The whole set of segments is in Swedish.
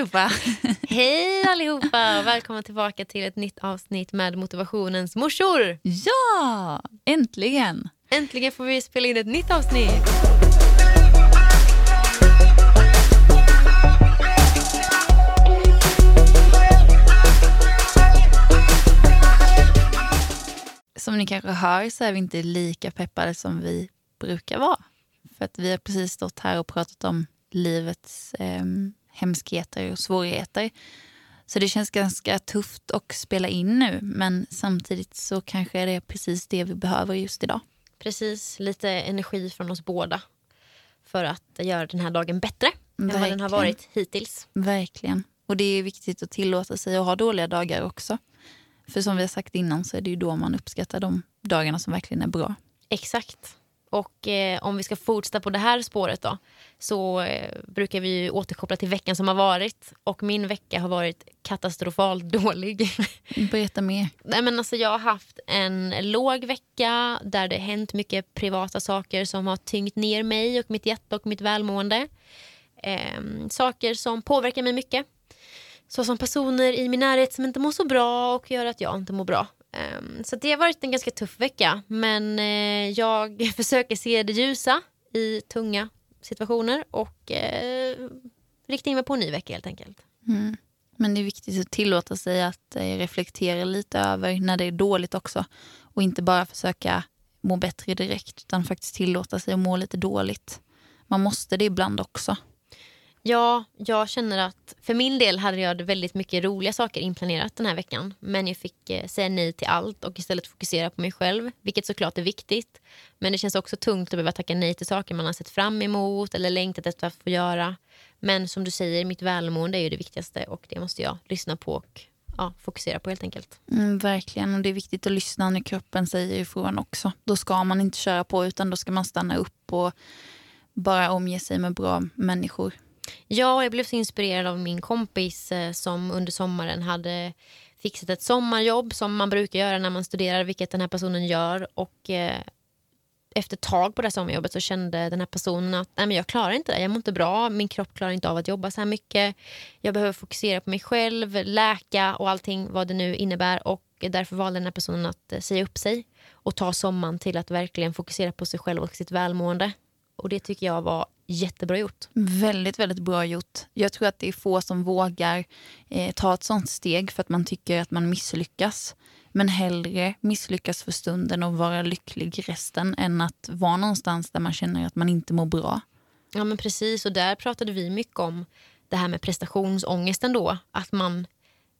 allihopa! Hej allihopa välkomna tillbaka till ett nytt avsnitt med Motivationens morsor. Ja, äntligen! Äntligen får vi spela in ett nytt avsnitt. Som ni kanske hör så är vi inte lika peppade som vi brukar vara. För att vi har precis stått här och pratat om livets eh, hemskheter och svårigheter. Så det känns ganska tufft att spela in nu men samtidigt så kanske det är precis det vi behöver just idag. Precis, lite energi från oss båda för att göra den här dagen bättre Verkligen. än vad den har varit hittills. Verkligen. Och det är viktigt att tillåta sig att ha dåliga dagar också. För som vi har sagt innan så är det ju då man uppskattar de dagarna som verkligen är bra. Exakt. Och eh, om vi ska fortsätta på det här spåret då så eh, brukar vi återkoppla till veckan som har varit. Och min vecka har varit katastrofalt dålig. Berätta mer. Nej, men alltså, jag har haft en låg vecka där det hänt mycket privata saker som har tyngt ner mig och mitt hjärta och mitt välmående. Eh, saker som påverkar mig mycket. Så som personer i min närhet som inte mår så bra och gör att jag inte mår bra. Um, så det har varit en ganska tuff vecka. Men uh, jag försöker se det ljusa i tunga situationer och eh, uh, rikta in mig på en ny vecka helt enkelt. Mm. Men det är viktigt att tillåta sig att uh, reflektera lite över när det är dåligt också. Och inte bara försöka må bättre direkt utan faktiskt tillåta sig att må lite dåligt. Man måste det ibland också. Ja, jag känner att för min del hade jag väldigt mycket roliga saker inplanerat den här veckan. Men jag fick eh, säga nej till allt och istället fokusera på mig själv. Vilket såklart är viktigt. Men det känns också tungt att behöva tacka nej till saker man har sett fram emot eller längtat efter att få göra. Men som du säger, mitt välmående är ju det viktigaste och det måste jag lyssna på och ja, fokusera på helt enkelt. Mm, verkligen, och det är viktigt att lyssna när kroppen säger ifrån också. Då ska man inte köra på utan då ska man stanna upp och bara omge sig med bra människor. Ja, jag blev så inspirerad av min kompis eh, som under sommaren hade fixat ett sommarjobb som man brukar göra när man studerar, vilket den här personen gör. Och eh, efter ett tag på det här sommarjobbet så kände den här personen att Nej, men jag klarar inte det, jag mår inte bra, min kropp klarar inte av att jobba så här mycket. Jag behöver fokusera på mig själv, läka och allting vad det nu innebär. Och därför valde den här personen att eh, säga upp sig och ta sommaren till att verkligen fokusera på sig själv och sitt välmående. Och det tycker jag var jättebra gjort. Väldigt, väldigt bra gjort. Jag tror att det är få som vågar eh, ta ett sånt steg för att man tycker att man misslyckas. Men hellre misslyckas för stunden och vara lycklig resten än att vara någonstans där man känner att man inte mår bra. Ja men precis och där pratade vi mycket om det här med prestationsångesten då. Att man,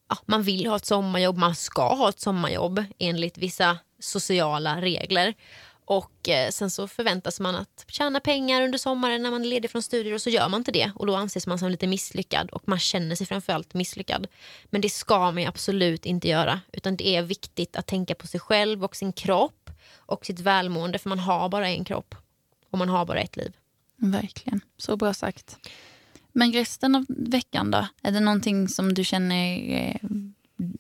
ja, man vill ha ett sommarjobb, man ska ha ett sommarjobb enligt vissa sociala regler. Och eh, sen så förväntas man att tjäna pengar under sommaren när man är ledig från studier och så gör man inte det. Och då anses man som lite misslyckad och man känner sig framförallt misslyckad. Men det ska man absolut inte göra. Utan det är viktigt att tänka på sig själv och sin kropp och sitt välmående. För man har bara en kropp och man har bara ett liv. Verkligen, så bra sagt. Men resten av veckan då? Är det någonting som du känner eh,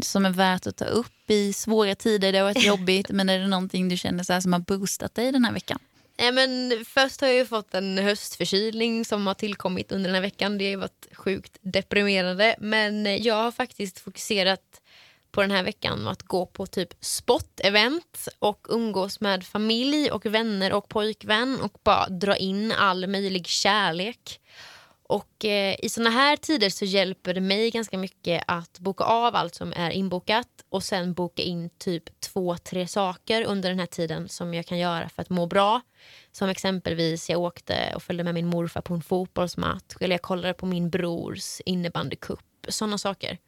som är värt att ta upp i svåra tider? Det har varit jobbigt, men är det någonting du känner så som har boostat dig den här veckan? Men först har jag fått en höstförkylning som har tillkommit under den här veckan. Det har varit sjukt deprimerande. Men jag har faktiskt fokuserat på den här veckan att gå på typ spot-event och umgås med familj och vänner och pojkvän och bara dra in all möjlig kärlek. Och eh, I såna här tider så hjälper det mig ganska mycket att boka av allt som är inbokat och sen boka in typ två, tre saker under den här tiden som jag kan göra för att må bra. Som exempelvis jag åkte och följde med min morfar på en fotbollsmatch eller jag kollade på min brors innebandycup. Sådana saker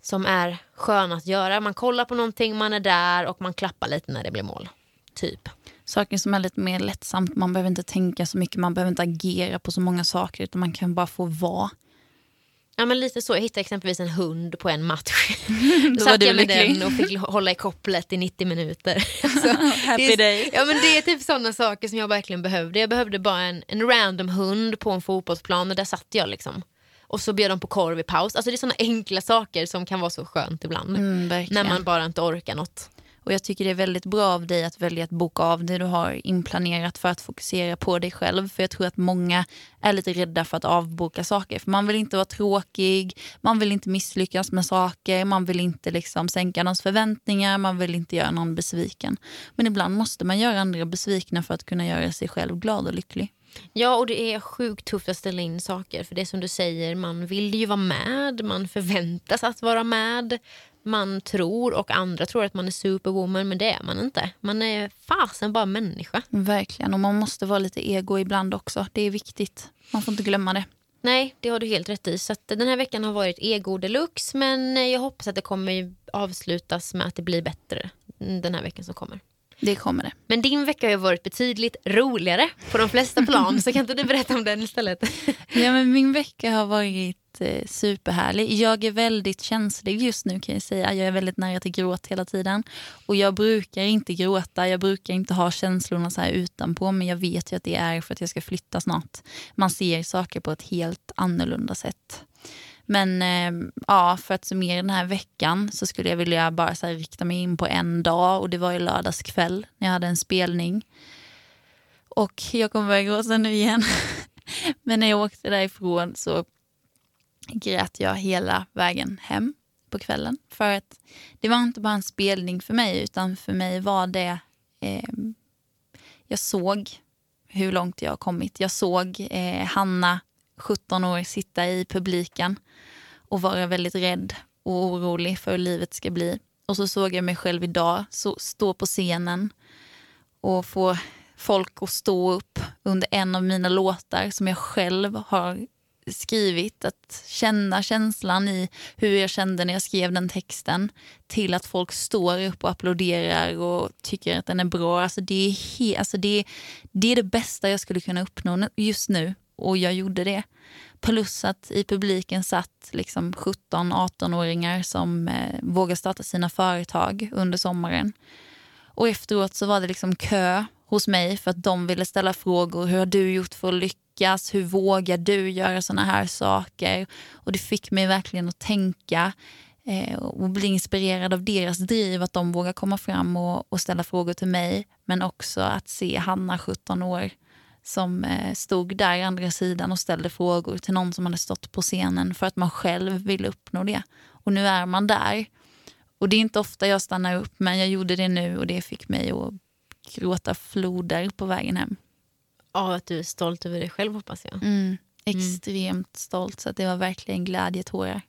som är sköna att göra. Man kollar på någonting, man är där och man klappar lite när det blir mål. Typ saker som är lite mer lättsamt. Man behöver inte tänka så mycket, man behöver inte agera på så många saker utan man kan bara få vara. Ja men lite så, jag hittade exempelvis en hund på en match. Då satt jag med lycklig. den och fick hålla i kopplet i 90 minuter. alltså, Happy day. Ja men det är typ sådana saker som jag verkligen behövde. Jag behövde bara en, en random hund på en fotbollsplan och där satt jag liksom. Och så bjöd de på korv i paus. Alltså det är sådana enkla saker som kan vara så skönt ibland. Mm, när man bara inte orkar något. Och jag tycker det är väldigt bra av dig att välja att boka av det du har inplanerat för att fokusera på dig själv. För jag tror att många är lite rädda för att avboka saker. För man vill inte vara tråkig, man vill inte misslyckas med saker, man vill inte liksom sänka någons förväntningar, man vill inte göra någon besviken. Men ibland måste man göra andra besvikna för att kunna göra sig själv glad och lycklig. Ja, och det är sjukt tufft att ställa in saker. För det är som du säger, man vill ju vara med, man förväntas att vara med. Man tror och andra tror att man är superwoman, men det är man inte. Man är fasen bara människa. Verkligen, och man måste vara lite ego ibland också. Det är viktigt. Man får inte glömma det. Nej, det har du helt rätt i. Så den här veckan har varit ego deluxe, men jag hoppas att det kommer avslutas med att det blir bättre den här veckan som kommer. Det kommer det. Men din vecka har varit betydligt roligare på de flesta plan, så kan inte du berätta om den istället? ja, men min vecka har varit eh, superhärlig. Jag är väldigt känslig just nu kan jag säga. Jag är väldigt nära till gråt hela tiden. Och jag brukar inte gråta, jag brukar inte ha känslorna så här utanpå, men jag vet ju att det är för att jag ska flytta snart. Man ser saker på ett helt annorlunda sätt. Men eh, ja, för att summera den här veckan så skulle jag vilja bara så rikta mig in på en dag och det var i lördags kväll när jag hade en spelning. Och jag kommer börja gråta nu igen. Men när jag åkte därifrån så grät jag hela vägen hem på kvällen. För att det var inte bara en spelning för mig utan för mig var det... Eh, jag såg hur långt jag har kommit. Jag såg eh, Hanna, 17 år, sitta i publiken och vara väldigt rädd och orolig för hur livet ska bli. Och så såg jag mig själv idag så, stå på scenen och få folk att stå upp under en av mina låtar som jag själv har skrivit. Att känna känslan i hur jag kände när jag skrev den texten till att folk står upp och applåderar och tycker att den är bra. Alltså det, är he, alltså det, det är det bästa jag skulle kunna uppnå just nu och jag gjorde det. Plus att i publiken satt liksom 17-18-åringar som eh, vågade starta sina företag under sommaren. Och efteråt så var det liksom kö hos mig för att de ville ställa frågor. Hur har du gjort för att lyckas? Hur vågar du göra såna här saker? Och det fick mig verkligen att tänka eh, och bli inspirerad av deras driv, att de vågar komma fram och, och ställa frågor till mig. Men också att se Hanna, 17 år, som eh, stod där andra sidan och ställde frågor till någon som hade stått på scenen för att man själv ville uppnå det. Och nu är man där. Och det är inte ofta jag stannar upp, men jag gjorde det nu och det fick mig att gråta floder på vägen hem. Ja, att du är stolt över dig själv hoppas jag. Mm, extremt mm. stolt, så det var verkligen glädjetårar.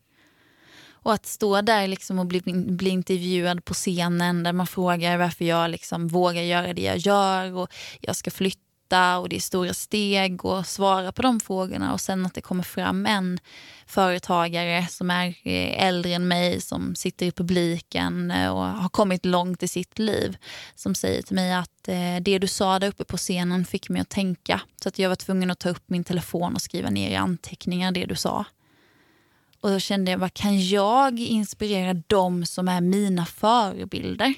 Och att stå där liksom och bli, bli intervjuad på scenen där man frågar varför jag liksom vågar göra det jag gör och jag ska flytta ofta och det är stora steg och svara på de frågorna och sen att det kommer fram en företagare som är eh, äldre än mig som sitter i publiken eh, och har kommit långt i sitt liv som säger till mig att eh, det du sa där uppe på scenen fick mig att tänka så att jag var tvungen att ta upp min telefon och skriva ner i anteckningar det du sa. Och då kände jag, vad kan jag inspirera dem som är mina förebilder?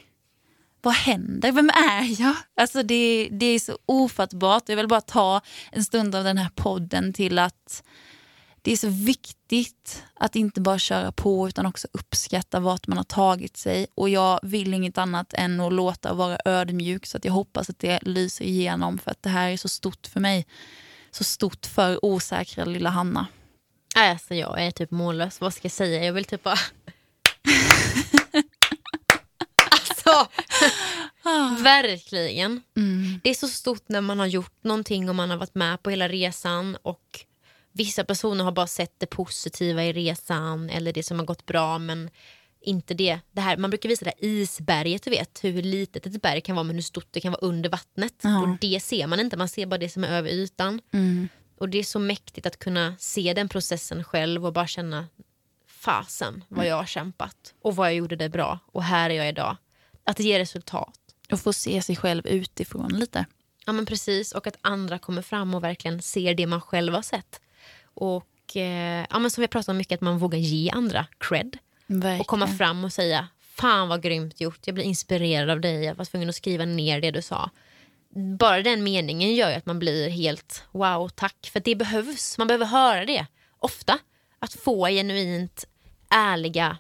Vad händer? Vem är jag? Alltså det, det är så ofattbart. Jag vill bara ta en stund av den här podden till att det är så viktigt att inte bara köra på utan också uppskatta vart man har tagit sig. Och jag vill inget annat än att låta vara ödmjuk så att jag hoppas att det lyser igenom för att det här är så stort för mig. Så stort för osäkra lilla Hanna. Alltså jag är typ mållös. Vad ska jag säga? Jag vill typ bara... alltså, verkligen. Mm. Det är så stort när man har gjort någonting och man har varit med på hela resan och vissa personer har bara sett det positiva i resan eller det som har gått bra men inte det. det här, man brukar visa det här isberget, du vet hur litet ett berg kan vara men hur stort det kan vara under vattnet. Mm. Och det ser man inte, man ser bara det som är över ytan. Mm. Och det är så mäktigt att kunna se den processen själv och bara känna fasen vad jag har kämpat och vad jag gjorde det bra och här är jag idag. Att det ger resultat. Och få se sig själv utifrån lite. Ja men precis och att andra kommer fram och verkligen ser det man själv har sett. Och eh, ja, men som vi pratat om mycket att man vågar ge andra cred. Verkligen. Och komma fram och säga fan vad grymt gjort, jag blir inspirerad av dig, jag var tvungen att skriva ner det du sa. Bara den meningen gör att man blir helt wow tack för det behövs, man behöver höra det ofta. Att få genuint ärliga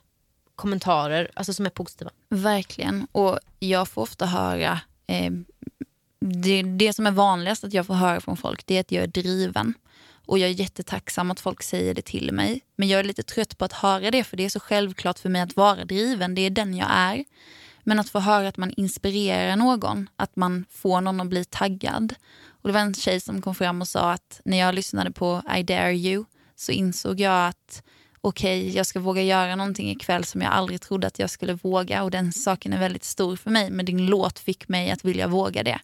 kommentarer alltså som är positiva. Verkligen. Och jag får ofta höra, eh, det, det som är vanligast att jag får höra från folk det är att jag är driven. Och jag är jättetacksam att folk säger det till mig. Men jag är lite trött på att höra det för det är så självklart för mig att vara driven. Det är den jag är. Men att få höra att man inspirerar någon, att man får någon att bli taggad. Och det var en tjej som kom fram och sa att när jag lyssnade på I dare you så insåg jag att okej, okay, jag ska våga göra någonting ikväll som jag aldrig trodde att jag skulle våga och den saken är väldigt stor för mig men din låt fick mig att vilja våga det.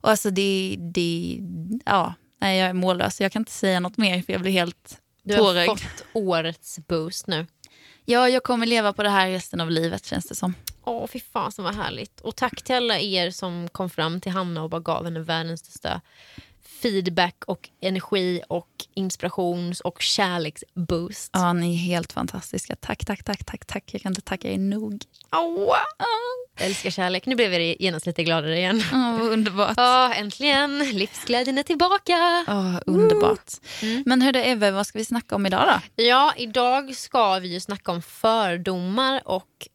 Och alltså det, det ja, nej jag är mållös. Jag kan inte säga något mer för jag blir helt Du har fått årets boost nu. Ja, jag kommer leva på det här resten av livet känns det som. Åh, fy fan som var härligt. Och tack till alla er som kom fram till Hanna och bara gav henne världens största feedback och energi och inspirations och kärleksboost. Ja, ni är helt fantastiska. Tack, tack, tack, tack, tack. Jag kan inte tacka er nog. Oh. Jag älskar kärlek. Nu blev jag genast lite gladare igen. Oh, underbart. Ja, äntligen. Livsglädjen är tillbaka. Oh, underbart. Mm. Men hur det Eve, vad ska vi snacka om idag då? Ja, idag ska vi ju snacka om fördomar och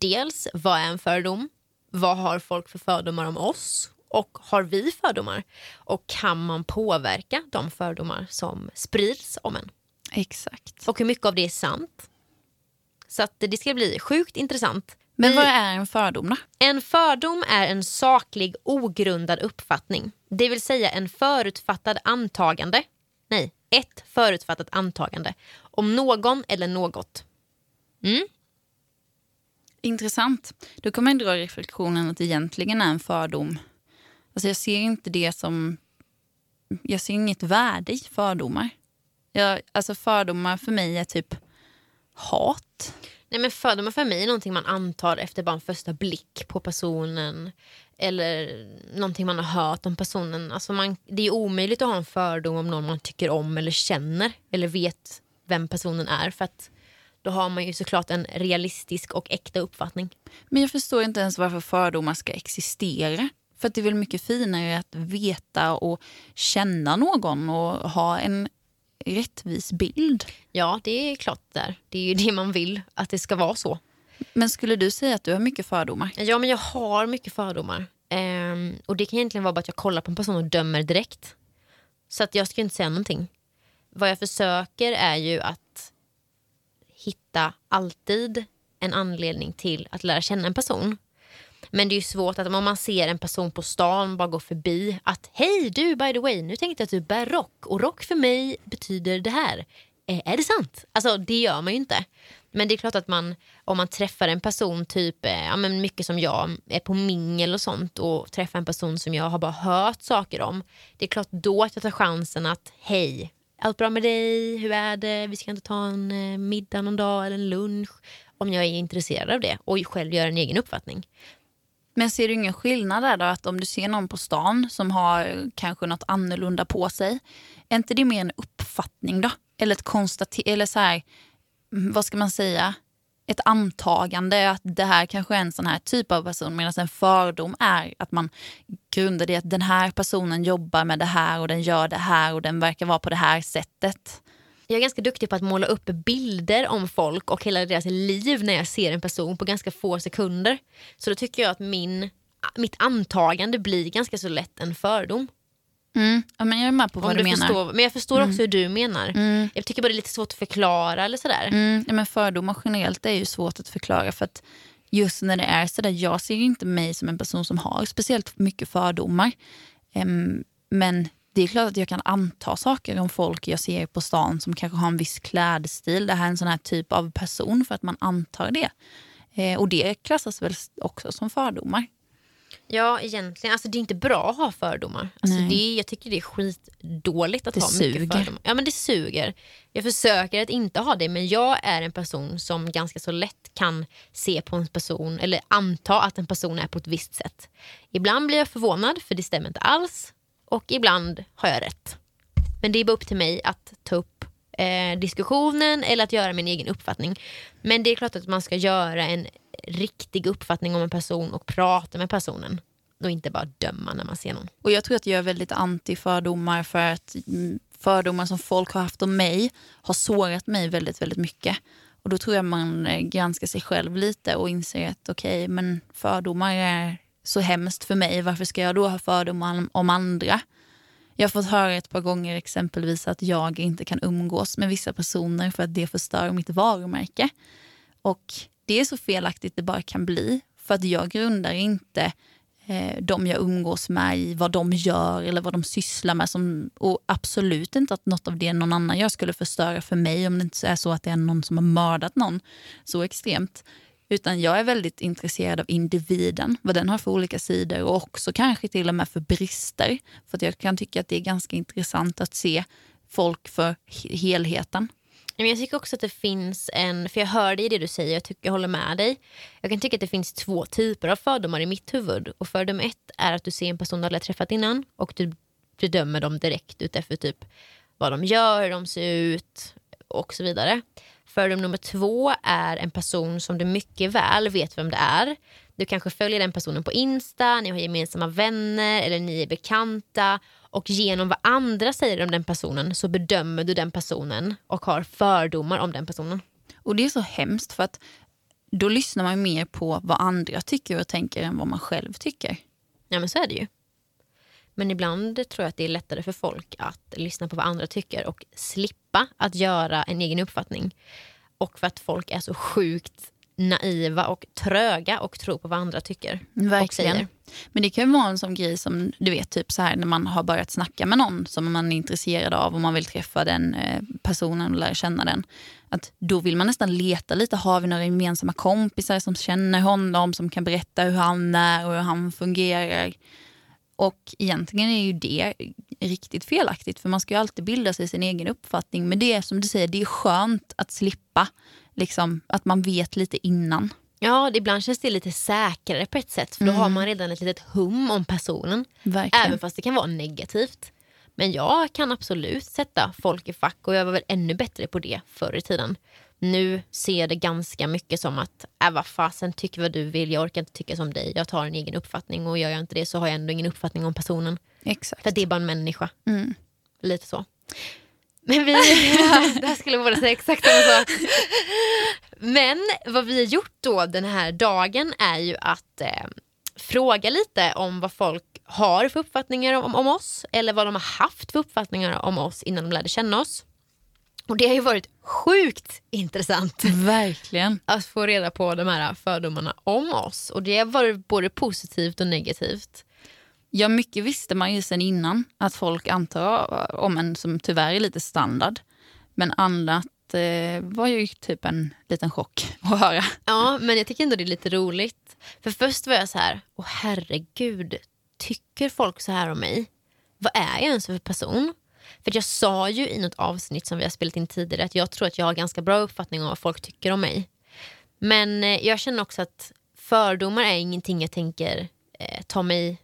dels vad är en fördom? Vad har folk för fördomar om oss? Och har vi fördomar? Och kan man påverka de fördomar som sprids om en? Exakt. Och hur mycket av det är sant? Så att det ska bli sjukt intressant. Men vad är en fördom då? En fördom är en saklig ogrundad uppfattning. Det vill säga en förutfattad antagande. Nej, ett förutfattat antagande om någon eller något. Mm? Intressant. Då kan man dra reflektionen att det egentligen är en fördom Alltså jag ser inte det som... Jag ser inget värde i fördomar. Jag, alltså fördomar för mig är typ hat. Nej men Fördomar för mig är någonting man antar efter bara en första blick på personen. Eller någonting man har hört om personen. Alltså man, det är omöjligt att ha en fördom om någon man tycker om eller känner. Eller vet vem personen är. För att då har man ju såklart en realistisk och äkta uppfattning. Men jag förstår inte ens varför fördomar ska existera. För det är väl mycket finare att veta och känna någon och ha en rättvis bild. Ja, det är klart där. Det är ju det man vill, att det ska vara så. Men skulle du säga att du har mycket fördomar? Ja, men jag har mycket fördomar. Ehm, och det kan egentligen vara bara att jag kollar på en person och dömer direkt. Så att jag ska inte säga någonting. Vad jag försöker är ju att hitta alltid en anledning till att lära känna en person. Men det är ju svårt att om man ser en person på stan bara gå förbi att hej du by the way nu tänkte jag att du bär rock och rock för mig betyder det här. Eh, är det sant? Alltså det gör man ju inte. Men det är klart att man om man träffar en person typ eh, ja, men mycket som jag är på mingel och sånt och träffar en person som jag har bara hört saker om. Det är klart då att jag tar chansen att hej allt bra med dig? Hur är det? Vi ska inte ta en eh, middag någon dag eller en lunch om jag är intresserad av det och själv gör en egen uppfattning. Men ser du ingen skillnad där då? Att om du ser någon på stan som har kanske något annorlunda på sig. Är inte det mer en uppfattning då? Eller ett konstaterande, eller så här, mm, vad ska man säga? Ett antagande att det här kanske är en sån här typ av person medan en fördom är att man grundar det i att den här personen jobbar med det här och den gör det här och den verkar vara på det här sättet. Jag är ganska duktig på att måla upp bilder om folk och hela deras liv när jag ser en person på ganska få sekunder. Så då tycker jag att min, mitt antagande blir ganska så lätt en fördom. Mm. Ja, men jag är med på vad om du, menar. Förstår, men jag förstår mm. också hur du menar. Mm. Jag tycker bara det är lite svårt att förklara eller sådär. Mm. Ja, men fördomar generellt är ju svårt att förklara för att just när det är sådär, jag ser inte mig som en person som har speciellt mycket fördomar. Um, men det är klart att jag kan anta saker om folk jag ser på stan som kanske har en viss klädstil. Det här är en sån här typ av person för att man antar det. Eh, och det klassas väl också som fördomar. Ja, egentligen. Alltså, det är inte bra att ha fördomar. Alltså, det, jag tycker det är skitdåligt att det ha suger. mycket fördomar. Ja, men det suger. Jag försöker att inte ha det, men jag är en person som ganska så lätt kan se på en person eller anta att en person är på ett visst sätt. Ibland blir jag förvånad, för det stämmer inte alls. Och ibland har jag rätt. Men det är bara upp till mig att ta upp eh, diskussionen eller att göra min egen uppfattning. Men det är klart att man ska göra en riktig uppfattning om en person och prata med personen och inte bara döma när man ser någon. Och Jag tror att jag är väldigt anti fördomar för att mm, fördomar som folk har haft om mig har sårat mig väldigt, väldigt mycket. Och då tror jag man eh, granskar sig själv lite och inser att okej, okay, men fördomar är så hemskt för mig. Varför ska jag då ha fördomar om andra? Jag har fått höra ett par gånger exempelvis att jag inte kan umgås med vissa personer för att det förstör mitt varumärke. Och det är så felaktigt det bara kan bli. För att jag grundar inte eh, de jag umgås med i vad de gör eller vad de sysslar med. Som, och absolut inte att något av det någon annan gör skulle förstöra för mig om det inte är så att det är någon som har mördat någon så extremt. Utan jag är väldigt intresserad av individen, vad den har för olika sidor och också kanske till och med för brister. För jag kan tycka att det är ganska intressant att se folk för helheten. Jag tycker också att det finns en, för jag hör dig i det du säger, jag, tycker, jag håller med dig. Jag kan tycka att det finns två typer av fördomar i mitt huvud. Och fördom ett är att du ser en person du aldrig träffat innan och du bedömer dem direkt utefter typ vad de gör, hur de ser ut och så vidare. Fördom nummer två är en person som du mycket väl vet vem det är. Du kanske följer den personen på Insta, ni har gemensamma vänner eller ni är bekanta och genom vad andra säger om den personen så bedömer du den personen och har fördomar om den personen. Och det är så hemskt för att då lyssnar man mer på vad andra tycker och tänker än vad man själv tycker. Ja men så är det ju. Men ibland tror jag att det är lättare för folk att lyssna på vad andra tycker och slippa att göra en egen uppfattning. Och för att folk är så sjukt naiva och tröga och tror på vad andra tycker Verkligen. Men det kan ju vara en sån grej som du vet typ så här när man har börjat snacka med någon som man är intresserad av och man vill träffa den eh, personen och lära känna den. Att då vill man nästan leta lite, har vi några gemensamma kompisar som känner honom, som kan berätta hur han är och hur han fungerar. Och egentligen är ju det riktigt felaktigt för man ska ju alltid bilda sig sin egen uppfattning. Men det är som du säger, det är skönt att slippa, liksom, att man vet lite innan. Ja, ibland känns det lite säkrare på ett sätt för då mm. har man redan ett litet hum om personen. Verkligen. Även fast det kan vara negativt. Men jag kan absolut sätta folk i fack och jag var väl ännu bättre på det förr i tiden. Nu ser jag det ganska mycket som att, äh, vad fasen, tyck vad du vill, jag orkar inte tycka som dig, jag tar en egen uppfattning och gör jag inte det så har jag ändå ingen uppfattning om personen. Exakt. För det är bara en människa. Mm. Lite så. Men vi, det här skulle båda säga exakt samma sak. Men vad vi har gjort då den här dagen är ju att eh, fråga lite om vad folk har för uppfattningar om, om oss eller vad de har haft för uppfattningar om oss innan de lärde känna oss. Och det har ju varit sjukt intressant. Verkligen. Att få reda på de här fördomarna om oss. Och det har varit både positivt och negativt. Ja, mycket visste man ju sen innan att folk antar om en som tyvärr är lite standard. Men annat eh, var ju typ en liten chock att höra. Ja, men jag tycker ändå det är lite roligt. För först var jag så här, åh herregud, tycker folk så här om mig? Vad är jag ens för person? För jag sa ju i något avsnitt som vi har spelat in tidigare att jag tror att jag har ganska bra uppfattning om vad folk tycker om mig. Men eh, jag känner också att fördomar är ingenting jag tänker eh, ta mig,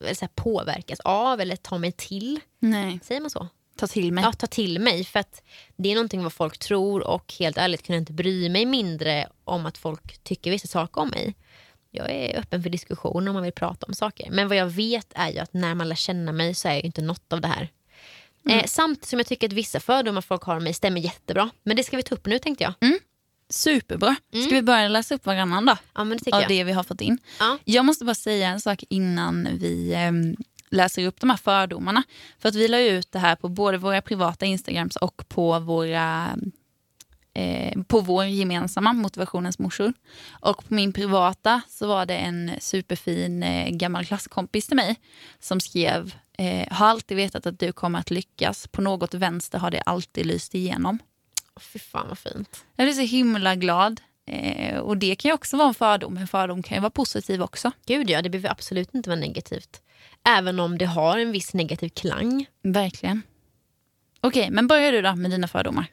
eller så här, påverkas av eller ta mig till. Nej. Säger man så? Ta till mig. Ja, ta till mig. För att det är någonting vad folk tror och helt ärligt kan jag inte bry mig mindre om att folk tycker vissa saker om mig. Jag är öppen för diskussion om man vill prata om saker. Men vad jag vet är ju att när man lär känna mig så är jag inte något av det här. Mm. Eh, samtidigt som jag tycker att vissa fördomar folk har om mig stämmer jättebra. Men det ska vi ta upp nu tänkte jag. Mm. Superbra. Mm. Ska vi börja läsa upp varannan då? Ja, det av jag. det vi har fått in. Ja. Jag måste bara säga en sak innan vi eh, läser upp de här fördomarna. För att vi la ut det här på både våra privata Instagrams och på våra eh, på vår gemensamma Motivationens morsor. Och på min privata så var det en superfin eh, gammal klasskompis till mig som skrev eh, har alltid vetat att du kommer att lyckas. På något vänster har det alltid lyst igenom. Fy fan vad fint. Jag är så himla glad. Eh, och det kan ju också vara en fördom. En fördom kan ju vara positiv också. Gud ja, det behöver absolut inte vara negativt. Även om det har en viss negativ klang. Verkligen. Okej, okay, men börjar du då med dina fördomar.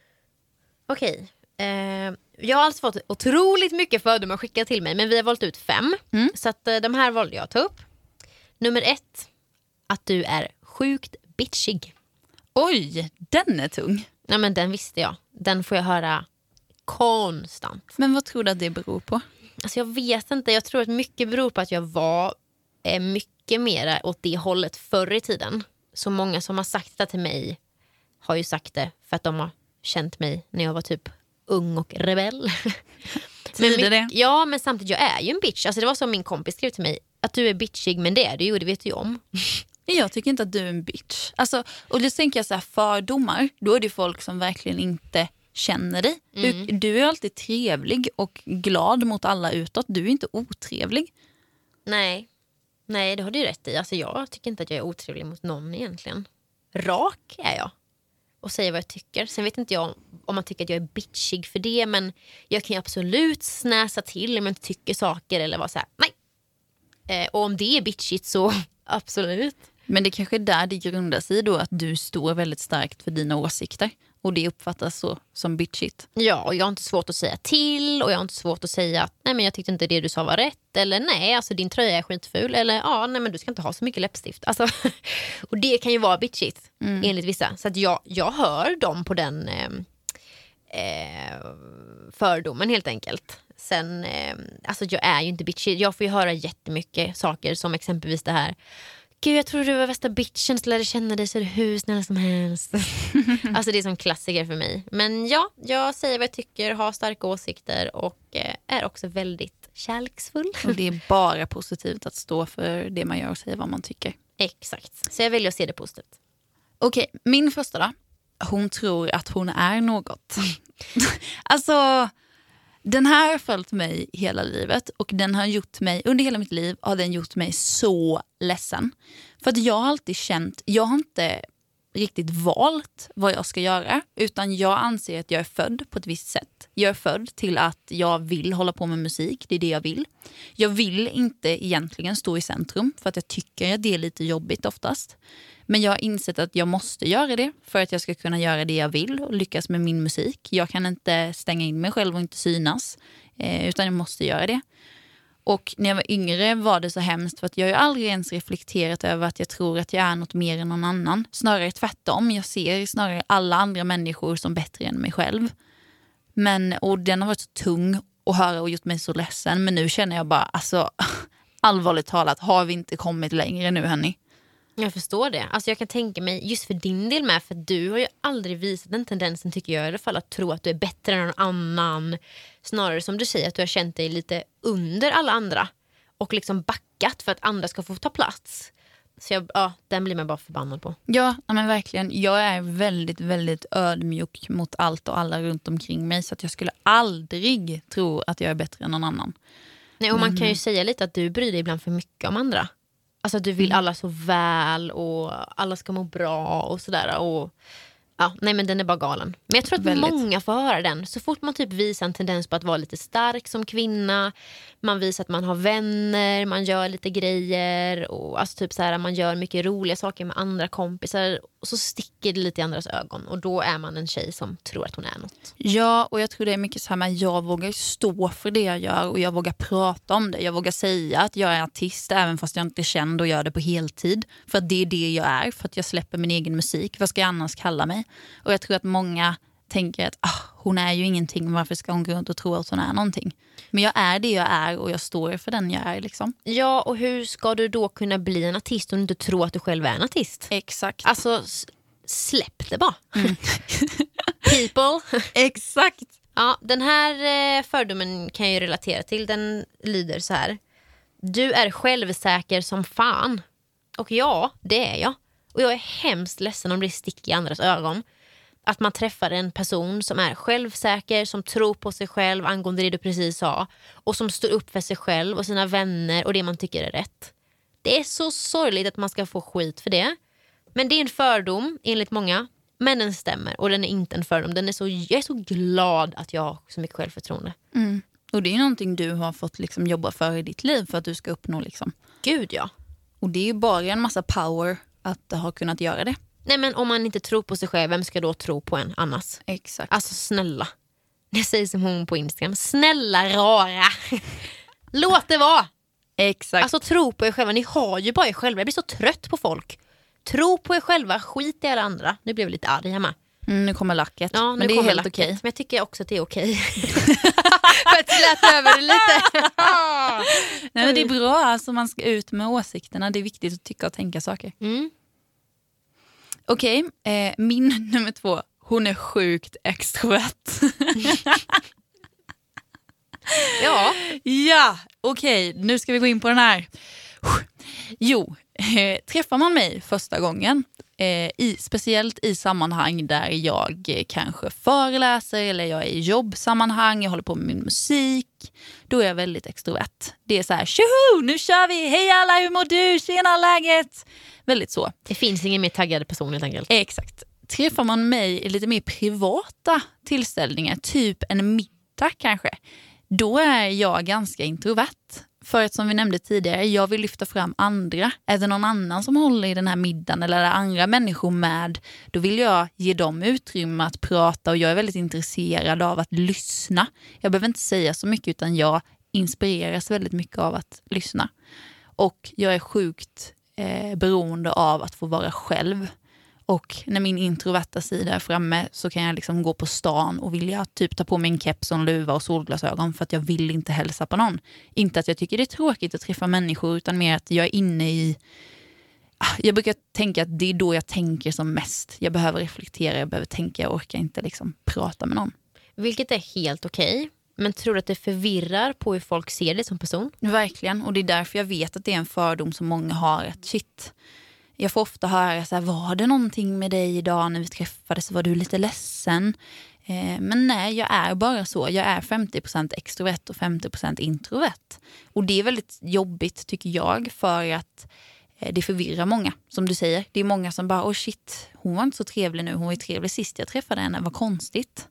Okej. Okay. Eh, jag har alltså fått otroligt mycket fördomar skickat till mig men vi har valt ut fem. Mm. Så att, eh, de här valde jag att ta upp. Nummer ett att du är sjukt bitchig. Oj, den är tung. Ja, men den visste jag. Den får jag höra konstant. Men vad tror du att det beror på? Alltså jag vet inte. Jag tror att mycket beror på att jag var eh, mycket mer åt det hållet förr i tiden. Så många som har sagt det till mig har ju sagt det för att de har känt mig när jag var typ ung och rebell. Det? mycket- Ja, men samtidigt, jag är ju en bitch. Alltså, det var som min kompis skrev till mig. Att du är bitchig, men det är du ju, det vet du ju om. Jag tycker inte att du är en bitch. Alltså, och då tänker jag så här, fördomar, då är det folk som verkligen inte känner dig. Du, du är alltid trevlig och glad mot alla utåt. Du är inte otrevlig. Nej, Nej det har du rätt i. Alltså, jag tycker inte att jag är otrevlig mot någon egentligen. Rak är jag. Och säger vad jag tycker. Sen vet inte jag om- man tycker att jag är bitchig för det. Men jag kan ju absolut snäsa till om jag inte tycker saker eller vara så här, nej. Eh, och om det är bitchigt så absolut. Men det kanske är där det grundar sig då att du står väldigt starkt för dina åsikter. Och det uppfattas så som bitchigt. Ja, och jag har inte svårt att säga till och jag har inte svårt att säga att nej men jag tyckte inte det du sa var rätt eller nej alltså din tröja är skitful eller ja nej men du ska inte ha så mycket läppstift. Alltså, och det kan ju vara bitchigt enligt vissa. Så att jag, jag hör dem på den eh, eh, fördomen helt enkelt. Sen, eh, alltså jag är ju inte bitchig. Jag får ju höra jättemycket saker som exempelvis det här Gud jag tror du var värsta bitchen, så lärde känna dig så är du hur snäll som helst. alltså det är som klassiker för mig. Men ja, jag säger vad jag tycker, har starka åsikter och eh, är också väldigt kärleksfull. Och det är bara positivt att stå för det man gör och säga vad man tycker. Exakt, så jag väljer att se det positivt. Okej, min första då. Hon tror att hon är något. alltså, den här har följt mig hela livet och den har gjort mig, under hela mitt liv har den gjort mig så ledsen. För att jag har alltid känt, jag har inte riktigt valt vad jag ska göra utan jag anser att jag är född på ett visst sätt. Jag är född till att jag vill hålla på med musik, det är det jag vill. Jag vill inte egentligen stå i centrum för att jag tycker att det är lite jobbigt oftast. Men jag har insett att jag måste göra det för att jag ska kunna göra det jag vill och lyckas med min musik. Jag kan inte stänga in mig själv och inte synas, eh, utan jag måste göra det. Och när jag var yngre var det så hemskt för att jag har ju aldrig ens reflekterat över att jag tror att jag är något mer än någon annan. Snarare tvärtom, jag ser snarare alla andra människor som bättre än mig själv. Men, och den har varit så tung att höra och gjort mig så ledsen. Men nu känner jag bara, alltså allvarligt talat, har vi inte kommit längre nu hörni? Jag förstår det. Alltså jag kan tänka mig, just för din del med, för du har ju aldrig visat den tendensen tycker jag i alla fall att tro att du är bättre än någon annan. Snarare som du säger att du har känt dig lite under alla andra och liksom backat för att andra ska få ta plats. Så jag, ja, den blir man bara förbannad på. Ja, men verkligen. Jag är väldigt, väldigt ödmjuk mot allt och alla runt omkring mig. Så att jag skulle aldrig tro att jag är bättre än någon annan. Nej, och Man kan ju säga lite att du bryr dig ibland för mycket om andra. Alltså du vill alla så väl och alla ska må bra och sådär. Och, ja, nej men den är bara galen. Men jag tror att Väldigt. många får höra den. Så fort man typ visar en tendens på att vara lite stark som kvinna, man visar att man har vänner, man gör lite grejer och alltså typ så här, man gör mycket roliga saker med andra kompisar och så sticker det lite i andras ögon och då är man en tjej som tror att hon är något. Ja, och jag tror det är mycket så här med jag vågar stå för det jag gör och jag vågar prata om det. Jag vågar säga att jag är artist även fast jag inte är känd och gör det på heltid. För att det är det jag är, för att jag släpper min egen musik. Vad ska jag annars kalla mig? Och jag tror att många tänker att ah, hon är ju ingenting, varför ska hon gå runt och tro att hon är någonting? Men jag är det jag är och jag står för den jag är. Liksom. Ja, och hur ska du då kunna bli en artist om du inte tror att du själv är en artist? Exakt. Alltså, släpp det bara. People. Exakt. Ja, den här eh, fördomen kan jag ju relatera till. Den lyder så här. Du är självsäker som fan. Och ja, det är jag. Och jag är hemskt ledsen om det sticker i andras ögon. Att man träffar en person som är självsäker, som tror på sig själv angående det du precis sa. Och som står upp för sig själv och sina vänner och det man tycker är rätt. Det är så sorgligt att man ska få skit för det. Men det är en fördom enligt många. Men den stämmer och den är inte en fördom. Den är så, jag är så glad att jag har så mycket självförtroende. Mm. Och det är någonting du har fått liksom jobba för i ditt liv för att du ska uppnå. Liksom. Gud ja. Och det är ju bara en massa power att ha kunnat göra det. Nej men om man inte tror på sig själv, vem ska då tro på en annars? Exakt. Alltså snälla. Jag säger som hon på Instagram. Snälla rara. Låt det vara. Exakt. Alltså tro på er själva. Ni har ju bara er själva. Jag blir så trött på folk. Tro på er själva, skit i alla andra. Nu blev jag lite arg hemma. mm, nu kommer lacket. Ja, nu Men det är helt lacket. okej. Men jag tycker också att det är okej. För att släta över det lite. Nej, men det är bra, alltså, man ska ut med åsikterna. Det är viktigt att tycka och tänka saker. Mm. Okej, eh, min nummer två. hon är sjukt extrovert. Ja, ja, okej, nu ska vi gå in på den här. Jo, eh, träffar man mig första gången, eh, i, speciellt i sammanhang där jag eh, kanske föreläser eller jag är i jobbsammanhang, jag håller på med min musik, då är jag väldigt extrovert. Det är så här, tjoho, nu kör vi, hej alla, hur mår du, tjena läget? Väldigt så. det finns ingen mer taggad person helt enkelt. Exakt. Träffar man mig i lite mer privata tillställningar, typ en middag kanske, då är jag ganska introvert. För att som vi nämnde tidigare, jag vill lyfta fram andra. Är det någon annan som håller i den här middagen eller är det andra människor med, då vill jag ge dem utrymme att prata och jag är väldigt intresserad av att lyssna. Jag behöver inte säga så mycket utan jag inspireras väldigt mycket av att lyssna. Och jag är sjukt eh, beroende av att få vara själv. Och när min introverta sida är framme så kan jag liksom gå på stan och vilja typ ta på mig en keps och en luva och solglasögon för att jag vill inte hälsa på någon. Inte att jag tycker det är tråkigt att träffa människor utan mer att jag är inne i ah, jag brukar tänka att det är då jag tänker som mest. Jag behöver reflektera, jag behöver tänka, jag orkar inte liksom prata med någon. Vilket är helt okej. Men tror du att det förvirrar på hur folk ser dig som person? Verkligen, och det är därför jag vet att det är en fördom som många har. Att shit, jag får ofta höra så här, var det någonting med dig idag när vi träffades? Var du lite ledsen? Eh, men nej, jag är bara så. Jag är 50% extrovert och 50% introvert. Och det är väldigt jobbigt tycker jag för att eh, det förvirrar många. Som du säger, det är många som bara, oh shit, hon var inte så trevlig nu. Hon var ju trevlig sist jag träffade henne, vad konstigt.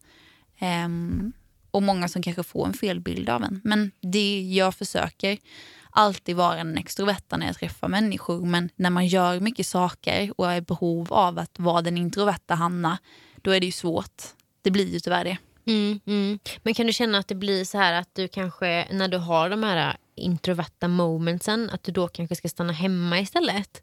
Um, och många som kanske får en fel bild av en. Men det jag försöker alltid vara den extroverta när jag träffar människor. Men när man gör mycket saker och är i behov av att vara den introverta Hanna, då är det ju svårt. Det blir ju tyvärr det. Mm, mm. Men kan du känna att det blir så här att du kanske när du har de här introverta momentsen att du då kanske ska stanna hemma istället?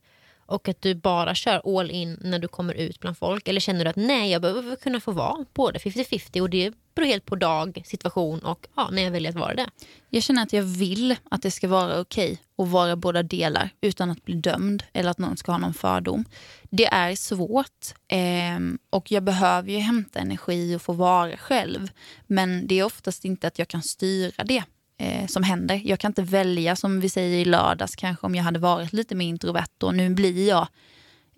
Och att du bara kör all in när du kommer ut bland folk? Eller känner du att nej, jag behöver kunna få vara både 50-50 och det beror helt på dag, situation och ja, när jag väljer att vara det? Jag känner att jag vill att det ska vara okej att vara båda delar utan att bli dömd eller att någon ska ha någon fördom. Det är svårt eh, och jag behöver ju hämta energi och få vara själv. Men det är oftast inte att jag kan styra det eh, som händer. Jag kan inte välja som vi säger i lördags kanske om jag hade varit lite mer introvert och nu blir jag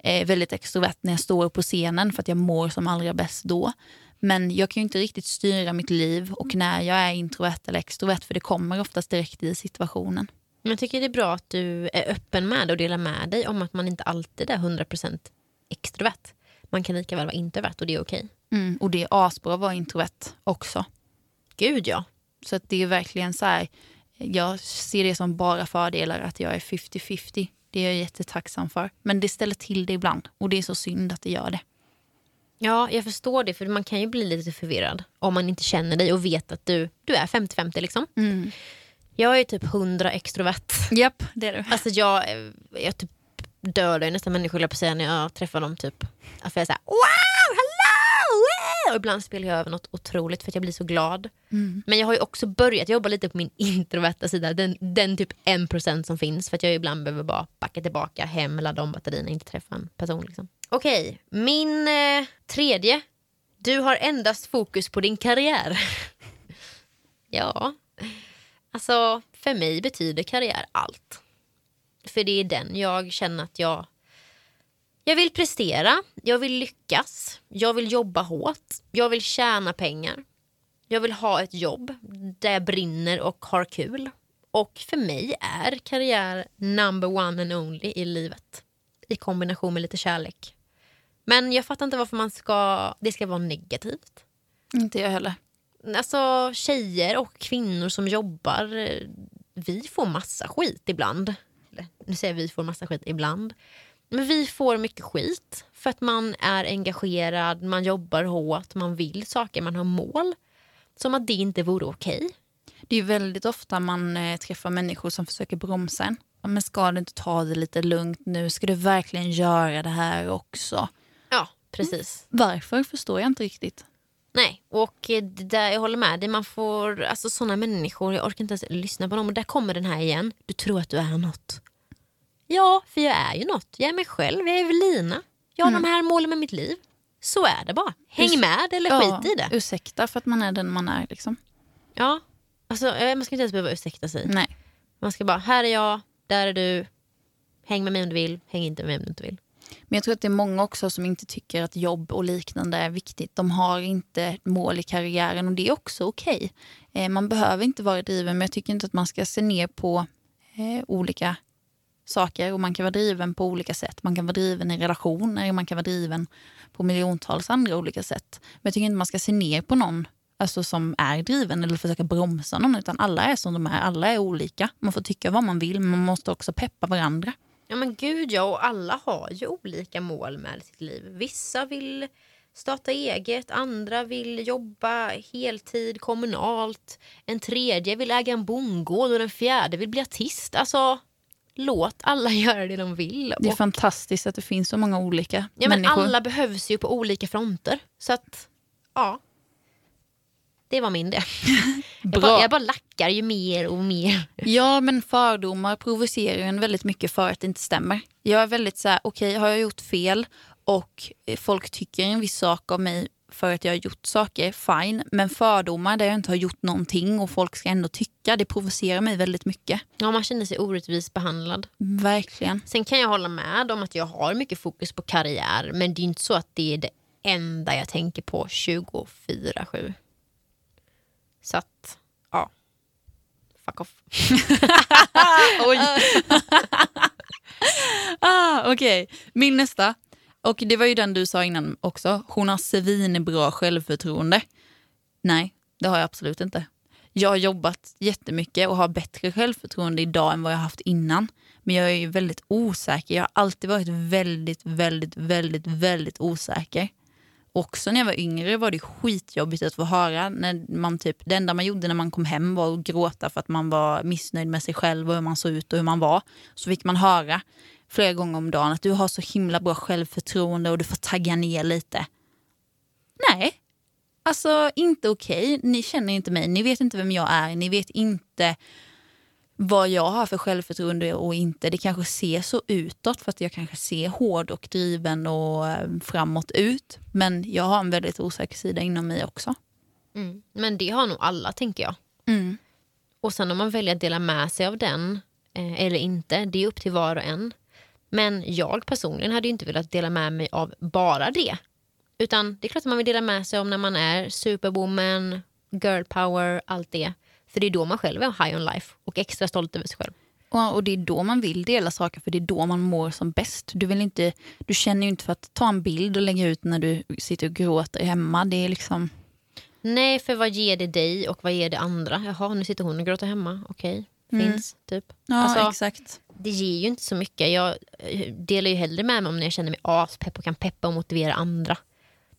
eh, väldigt extrovert när jag står på scenen för att jag mår som allra bäst då. Men jag kan ju inte riktigt styra mitt liv och när jag är introvert eller extrovert för det kommer oftast direkt i situationen. Men jag tycker det är bra att du är öppen med och delar med dig om att man inte alltid är 100% extrovert. Man kan lika väl vara introvert och det är okej. Mm, och det är asbra att vara introvert också. Gud ja. Så att det är verkligen så här, jag ser det som bara fördelar att jag är 50-50. Det är jag jättetacksam för. Men det ställer till det ibland och det är så synd att det gör det. Ja, jag förstår det. För man kan ju bli lite förvirrad om man inte känner dig och vet att du, du är 50-50 liksom. Mm. Jag är typ 100 extrovert. Japp, det är du. Alltså jag, jag typ dödar nästan människor på säga när jag träffar dem. Typ. För jag är såhär wow! Och ibland spelar jag över något otroligt för att jag blir så glad. Mm. Men jag har ju också börjat jobba lite på min introverta sida. Den, den typ en procent som finns. För att jag ibland behöver bara backa tillbaka hem, ladda om batterierna, inte träffa en person. Liksom. Okej, okay, min eh, tredje. Du har endast fokus på din karriär. ja, alltså för mig betyder karriär allt. För det är den jag känner att jag... Jag vill prestera, jag vill lyckas, jag vill jobba hårt, jag vill tjäna pengar. Jag vill ha ett jobb där jag brinner och har kul. Och för mig är karriär number one and only i livet. I kombination med lite kärlek. Men jag fattar inte varför man ska, det ska vara negativt. Inte jag heller. Alltså tjejer och kvinnor som jobbar, vi får massa skit ibland. Nu säger vi får massa skit ibland. Men vi får mycket skit för att man är engagerad, man jobbar hårt, man vill saker, man har mål. Som att det inte vore okej. Okay. Det är väldigt ofta man eh, träffar människor som försöker bromsa en. Men ska du inte ta det lite lugnt nu? Ska du verkligen göra det här också? Ja, precis. Varför förstår jag inte riktigt. Nej, och där jag håller med dig. Man får, alltså sådana människor, jag orkar inte ens lyssna på dem. Och där kommer den här igen. Du tror att du är något. Ja, för jag är ju något. Jag är mig själv, jag är Evelina. Jag har mm. de här målen med mitt liv. Så är det bara. Häng med eller Ja, skit i det. Ursäkta för att man är den man är. Liksom. Ja. Alltså, eh, man ska inte ens behöva ursäkta sig. Nej. Man ska bara, här är jag, där är du. Häng med mig om du vill, häng inte med mig om du inte vill. Men jag tror att det är många också som inte tycker att jobb och liknande är viktigt. De har inte mål i karriären och det är också okej. Eh, man behöver inte vara driven men jag tycker inte att man ska se ner på eh, olika saker och man kan vara driven på olika sätt. Man kan vara driven i relationer, man kan vara driven på miljontals andra olika sätt. Men jag tycker inte man ska se ner på någon alltså, som är driven eller försöka bromsa någon utan alla är som de är, alla är olika. Man får tycka vad man vill men man måste också peppa varandra. Ja men gud ja, och alla har ju olika mål med sitt liv. Vissa vill starta eget, andra vill jobba heltid kommunalt. En tredje vill äga en bondgård och den fjärde vill bli artist. Alltså, låt alla göra det de vill. Det är Och, fantastiskt att det finns så många olika ja, men människor. alla behövs ju på olika fronter. Så att, ja. Det var min det. Jag bara, jag bara lackar ju mer och mer. Ja, men fördomar provocerar ju en väldigt mycket för att det inte stämmer. Jag är väldigt så här, okej, har jag gjort fel och folk tycker en viss sak om mig för att jag har gjort saker, fine. Men fördomar där jag inte har gjort någonting och folk ska ändå tycka, det provocerar mig väldigt mycket. Ja, man känner sig orättvist behandlad. Verkligen. Sen kan jag hålla med om att jag har mycket fokus på karriär men det är inte så att det är det enda jag tänker på 24-7. Så att, ja. Fuck off. Oj. ah, Okej, min nästa. Och det var ju den du sa innan också. Hon har svinbra självförtroende. Nej, det har jag absolut inte. Jag har jobbat jättemycket och har bättre självförtroende idag än vad jag haft innan. Men jag är ju väldigt osäker. Jag har alltid varit väldigt, väldigt, väldigt, väldigt osäker. Också när jag var yngre var det skitjobbigt att få höra. När man typ, det enda man gjorde när man kom hem var att gråta för att man var missnöjd med sig själv och hur man såg ut och hur man var. Så fick man höra flera gånger om dagen att du har så himla bra självförtroende och du får tagga ner lite. Nej, alltså inte okej. Ni känner inte mig, ni vet inte vem jag är, ni vet inte vad jag har för självförtroende och inte. Det kanske ser så utåt för att jag kanske ser hård och driven och eh, framåt ut. Men jag har en väldigt osäker sida inom mig också. Mm. Men det har nog alla tänker jag. Mm. Och sen om man väljer att dela med sig av den eh, eller inte, det är upp till var och en. Men jag personligen hade inte velat dela med mig av bara det. Utan det är klart att man vill dela med sig om när man är superwoman, girl power, allt det. För det är då man själv är high on life och extra stolt över sig själv. Och, och det är då man vill dela saker för det är då man mår som bäst. Du, vill inte, du känner ju inte för att ta en bild och lägga ut när du sitter och gråter hemma. Det är liksom... Nej, för vad ger det dig och vad ger det andra? Jaha, nu sitter hon och gråter hemma. Okej, finns, typ. Ja, Alltså, exakt. Det ger ju inte så mycket. Jag eh, delar ju hellre med mig om när jag känner mig aspepp och kan peppa och motivera andra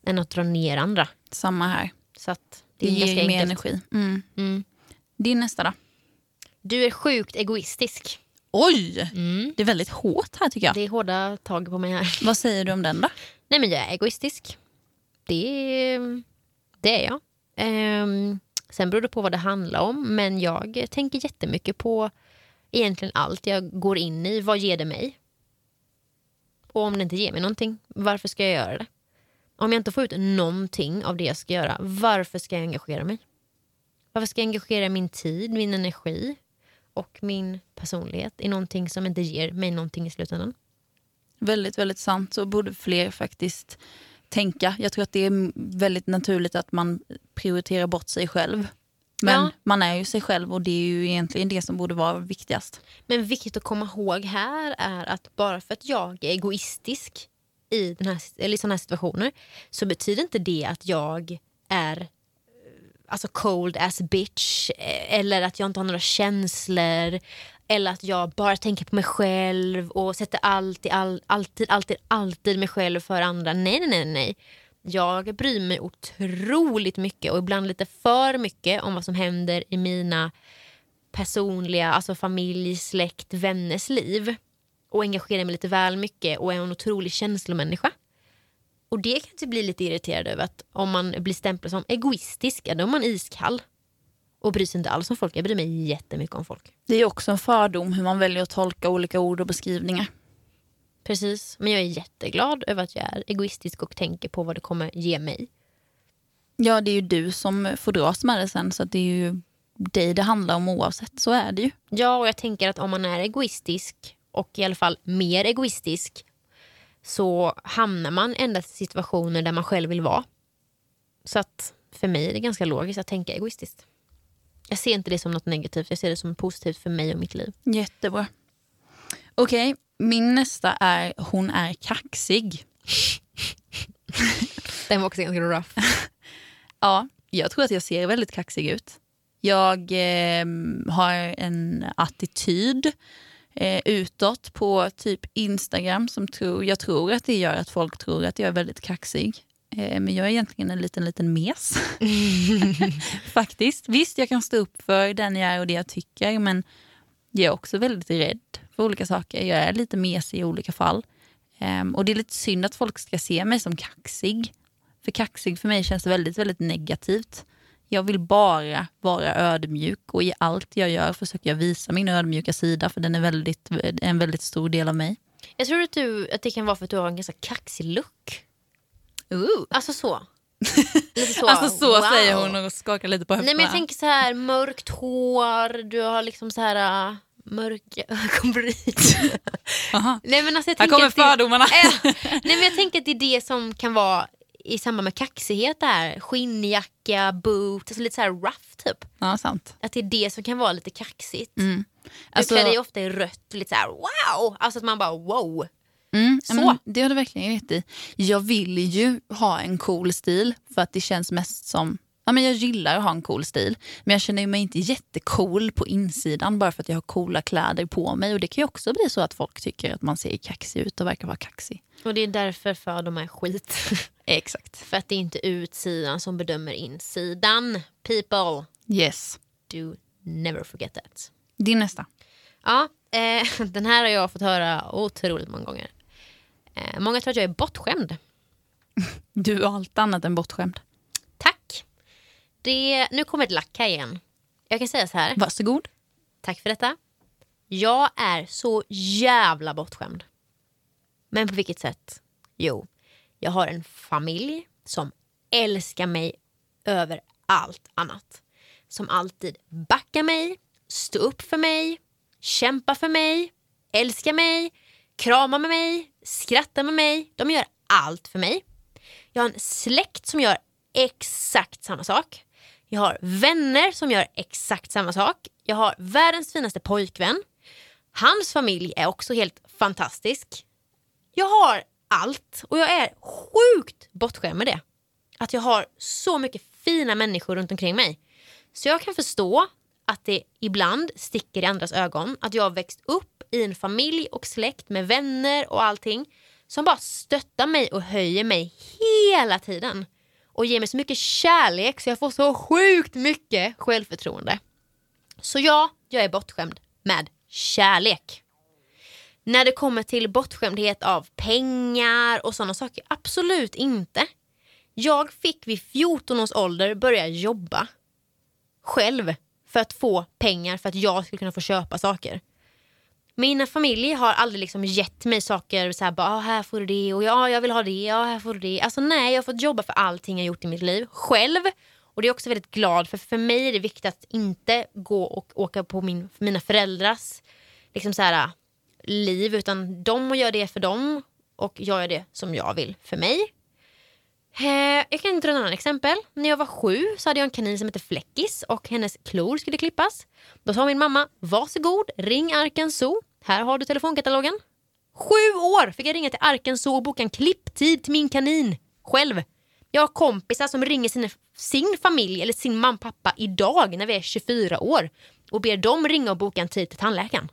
än att dra ner andra. Samma här. Så att Det, det, ger ju mer energi. Mm. Mm. Din nästa då? Du är sjukt egoistisk. Oj! Mm. Det är väldigt hårt här tycker jag. Det är hårda tag på mig här. Vad säger du om den då? Nej men jag är egoistisk. Det, det är jag. Ehm, sen beror det på vad det handlar om. Men jag tänker jättemycket på egentligen allt jag går in i. Vad ger det mig? Och om det inte ger mig någonting, varför ska jag göra det? Om jag inte får ut någonting av det jag ska göra, varför ska jag engagera mig? Varför ska jag engagera min tid, min energi och min personlighet i någonting som inte ger mig någonting i slutändan? Väldigt, väldigt sant. Så borde fler faktiskt tänka. Jag tror att det är väldigt naturligt att man prioriterar bort sig själv. Men Ja. man är ju sig själv och det är ju egentligen det som borde vara viktigast. Men viktigt att komma ihåg här är att bara för att jag är egoistisk i, den här, eller i sådana här situationer så betyder inte det att jag är eh, alltså cold as bitch eh, eller att jag inte har några känslor eller att jag bara tänker på mig själv och sätter alltid, all, alltid, alltid, alltid mig själv för andra. Nej, nej, nej, nej. Jag bryr mig otroligt mycket och ibland lite för mycket om vad som händer i mina personliga, alltså familj, släkt, vänners liv och engagerar mig lite väl mycket och är en otrolig känslomänniska. Och det kan jag bli lite irriterad över att om man blir stämplad som egoistisk, då är man iskall. Och bryr sig inte alls om folk. Jag bryr mig jättemycket om folk. Det är också en fördom hur man väljer att tolka olika ord och beskrivningar. Precis. Men jag är jätteglad över att jag är egoistisk och tänker på vad det kommer ge mig. Ja, det är ju du som får dras med det sen så det är ju dig det handlar om oavsett. Så är det ju. Ja, och jag tänker att om man är egoistisk och i alla fall mer egoistisk så hamnar man endast i situationer där man själv vill vara. Så att för mig är det ganska logiskt att tänka egoistiskt. Jag ser inte det som något negativt, jag ser det som positivt för mig och mitt liv. Jättebra. Okej, min nästa är hon är kaxig. Den var också ganska rough. Ja, jag tror att jag ser väldigt kaxig ut. Jag eh, har en attityd eh, utåt på typ Instagram som tror, jag tror att det gör att folk tror att jag är väldigt kaxig. Eh, men jag är egentligen en liten, liten mes. Faktiskt. Visst, jag kan stå upp för den jag är och det jag tycker, men jag är också väldigt rädd för olika saker. Jag är lite mesig i olika fall. Um, och det är lite synd att folk ska se mig som kaxig. För kaxig för mig känns väldigt, väldigt negativt. Jag vill bara vara ödmjuk och i allt jag gör försöker jag visa min ödmjuka sida för den är väldigt, en väldigt stor del av mig. Jag tror att, du, att det kan vara för att du har en ganska kaxig look. Ooh. Alltså så. Så. Alltså så wow. säger hon och skakar lite på höfterna. Nej men jag tänker så här mörkt hår, du har liksom så här uh, mörka ögonbryn. Nej men alltså jag Här kommer det- fördomarna. Ja. Nej men jag tänker att det är det som kan vara i samband med kaxighet där. Skinnjacka, boot, alltså lite så här rough typ. Ja, sant. Att det är det som kan vara lite kaxigt. Mm. Du Alltså, klär dig ofta i rött och lite så här wow. Alltså att man bara wow. mm, så. Men det har du verkligen rätt i. Jag vill ju ha en cool stil för att det känns mest som Ja, men jag gillar att ha en cool stil, men jag känner mig inte jättecool på insidan bara för att jag har coola kläder på mig. Och Det kan ju också bli så att folk tycker att man ser kaxig ut och verkar vara kaxig. Och det är därför fördomar är skit. Exakt. För att det är inte utsidan som bedömer insidan. People, Yes. do never forget that. Din nästa. Ja, eh, den här har jag fått höra otroligt många gånger. Eh, många tror att jag är bortskämd. Du är allt annat än bortskämd. Det, nu kommer ett lack här igen. Jag kan säga så här. Varsågod. Tack för detta. Jag är så jävla bortskämd. Men på vilket sätt? Jo, jag har en familj som älskar mig över allt annat. Som alltid backar mig, står upp för mig, kämpar för mig, älskar mig, kramar med mig, skrattar med mig. De gör allt för mig. Jag har en släkt som gör exakt samma sak. Jag har vänner som gör exakt samma sak. Jag har världens finaste pojkvän. Hans familj är också helt fantastisk. Jag har allt och jag är sjukt bortskämd med det. Att jag har så mycket fina människor runt omkring mig. Så jag kan förstå att det ibland sticker i andras ögon att jag har växt upp i en familj och släkt med vänner och allting som bara stöttar mig och höjer mig hela tiden och ger mig så mycket kärlek så jag får så sjukt mycket självförtroende. Så ja, jag är bortskämd med kärlek. När det kommer till bortskämdhet av pengar och sådana saker, absolut inte. Jag fick vid 14 års ålder börja jobba själv för att få pengar för att jag skulle kunna få köpa saker. Mina familj har aldrig liksom gett mig saker så här, bara, ah, här får du det och ja, jag vill ha det, ja, här får du det. Alltså nej, jag har fått jobba för allting jag gjort i mitt liv själv. Och det är jag också väldigt glad för. För mig är det viktigt att inte gå och åka på min, mina föräldrars liksom så här, liv utan de gör det för dem och jag gör det som jag vill för mig. Eh, jag kan dra ett annat exempel. När jag var sju så hade jag en kanin som hette Fläckis och hennes klor skulle klippas. Då sa min mamma, varsågod, ring Arken Zoo. Här har du telefonkatalogen. Sju år fick jag ringa till Arken Zoo och boka en klipptid till min kanin. Själv. Jag har kompisar som ringer sin, sin familj eller sin mamma och pappa idag när vi är 24 år och ber dem ringa och boka en tid till tandläkaren.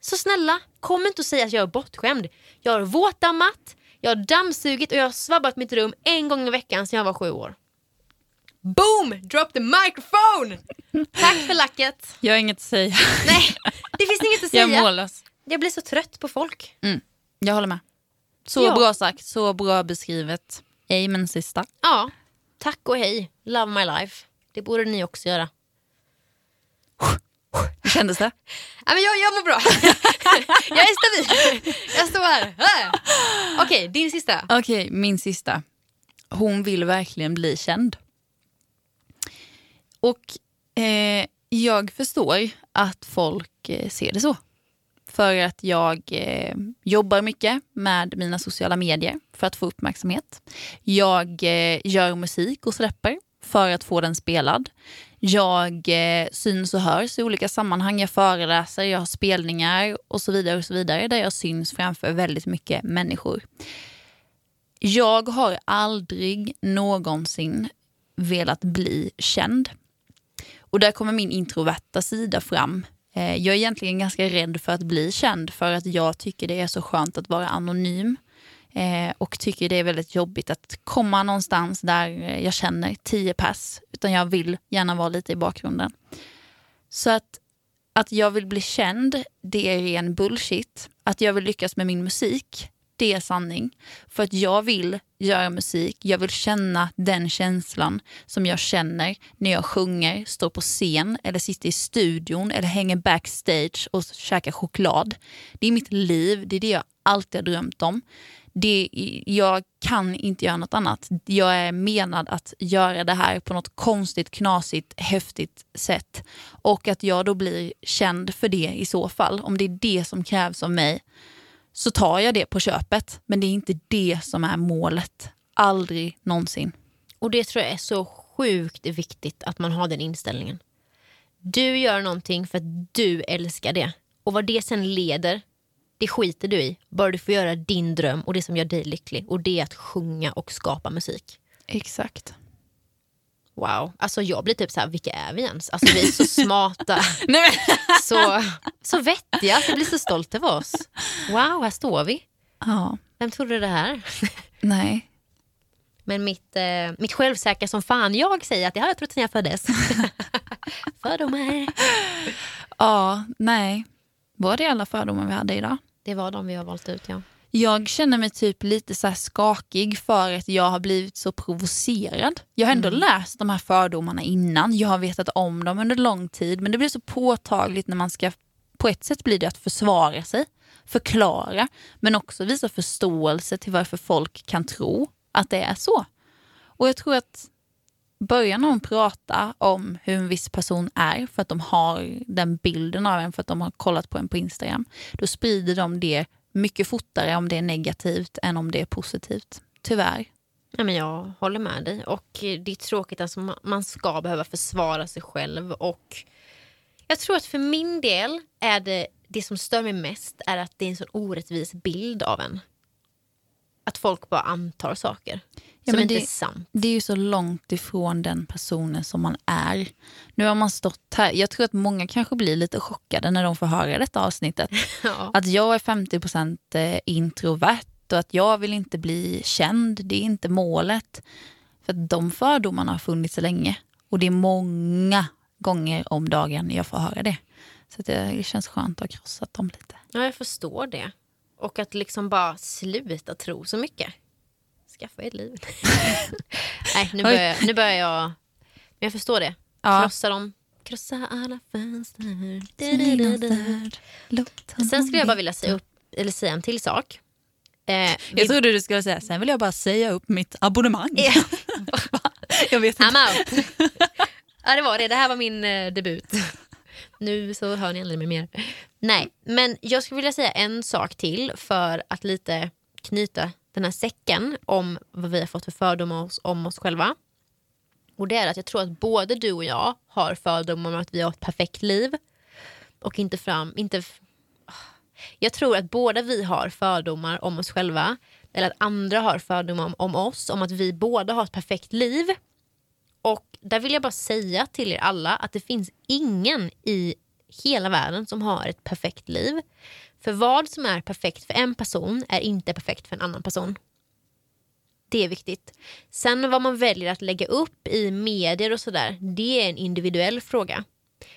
Så snälla, kom inte och säg att jag är bortskämd. Jag har våtdammat, jag har dammsugit och jag har svabbat mitt rum en gång i veckan sedan jag var sju år. Boom! Drop the microphone! Tack för lacket. Jag har inget att säga. Nej, det finns inget att Jag är säga. mållös. Jag blir så trött på folk. Jag håller med. Så Ja. bra sagt, så bra beskrivet. Amen sista. Ja, tack och hej. Love my life. Det borde ni också göra. Hur kändes det? Ja, men jag, jag mår bra. jag är stabil. Jag står här. Okej, okay, din sista. Okej, okay, min sista. Hon vill verkligen bli känd. Och eh, jag förstår att folk eh, ser det så. För att jag eh, jobbar mycket med mina sociala medier för att få uppmärksamhet. Jag eh, gör musik och släpper för att få den spelad. Jag eh, syns och hörs i olika sammanhang. Jag föreläser, jag har spelningar och så vidare och så vidare där jag syns framför väldigt mycket människor. Jag har aldrig någonsin velat bli känd. Och där kommer min introverta sida fram. Eh, jag är egentligen ganska rädd för att bli känd för att jag tycker det är så skönt att vara anonym. Eh, och tycker det är väldigt jobbigt att komma någonstans där jag känner tio pass. Utan jag vill gärna vara lite i bakgrunden. Så att, att jag vill bli känd, det är ren bullshit. Att jag vill lyckas med min musik, det är sanning. För att jag vill göra musik, jag vill känna den känslan som jag känner när jag sjunger, står på scen eller sitter i studion eller hänger backstage och käkar choklad. Det är mitt liv, det är det jag alltid har drömt om. Det, jag kan inte göra något annat. Jag är menad att göra det här på något konstigt, knasigt, häftigt sätt. Och att jag då blir känd för det i så fall, om det är det som krävs av mig så tar jag det på köpet. Men det är inte det som är målet. Aldrig någonsin. Och det tror jag är så sjukt viktigt att man har den inställningen. Du gör någonting för att du älskar det. Och vad det sen leder, det skiter du i. Bara du får göra din dröm och det som gör dig lycklig. Och det är att sjunga och skapa musik. Exakt. Wow, alltså jag blir typ så här, vilka är vi ens? Alltså vi är så smarta, så, så vettiga, jag blir så stolt över oss. Wow, här står vi. Ja. Vem trodde det här? Nej. Men mitt, eh, mitt självsäkra som fan jag säger att det har jag trott sen jag föddes. fördomar. Ja, nej. Var det alla fördomar vi hade idag? Det var de vi har valt ut, ja. Jag känner mig typ lite så skakig för att jag har blivit så provocerad. Jag har ändå mm. läst de här fördomarna innan, jag har vetat om dem under lång tid men det blir så påtagligt när man ska, på ett sätt blir det att försvara sig, förklara men också visa förståelse till varför folk kan tro att det är så. Och jag tror att börjar någon prata om hur en viss person är för att de har den bilden av en för att de har kollat på en på Instagram, då sprider de det mycket fortare om det är negativt än om det är positivt. Tyvärr. Ja, men jag håller med dig. Och Det är tråkigt att alltså, man ska behöva försvara sig själv. Och Jag tror att för min del är det det som stör mig mest är att det är en sån orättvis bild av en. Att folk bara antar saker. Ja, som inte det, är sant. Det är ju så långt ifrån den personen som man är. Nu har man stått här, jag tror att många kanske blir lite chockade när de får höra detta avsnittet. Ja. Att jag är 50% eh, introvert och att jag vill inte bli känd, det är inte målet. För de fördomarna har funnits länge och det är många gånger om dagen jag får höra det. Så det känns skönt att ha krossat dem lite. Ja, jag förstår det. Och att liksom bara sluta tro så mycket skaffa ett liv. Nej, nu börjar, jag, nu börjar jag... Men jag förstår det. Ja. Krossa dem. Krossa alla fönster. Sen skulle jag bara vilja säga, upp, eller säga en till sak. Eh, jag trodde du skulle säga, sen vill jag bara säga upp mitt abonnemang. jag vet inte. I'm out. ja, det var det. Det här var min eh, debut. nu så hör ni aldrig mig mer. Nej, men jag skulle vilja säga en sak till för att lite knyta den här säcken om vad vi har fått för fördomar om oss själva. Och det är att jag tror att både du och jag har fördomar om att vi har ett perfekt liv. Och inte fram... Inte, jag tror att båda vi har fördomar om oss själva. Eller att andra har fördomar om, om oss. Om att vi båda har ett perfekt liv. Och där vill jag bara säga till er alla att det finns ingen i hela världen som har ett perfekt liv. För vad som är perfekt för en person är inte perfekt för en annan person. Det är viktigt. Sen vad man väljer att lägga upp i medier och sådär, det är en individuell fråga.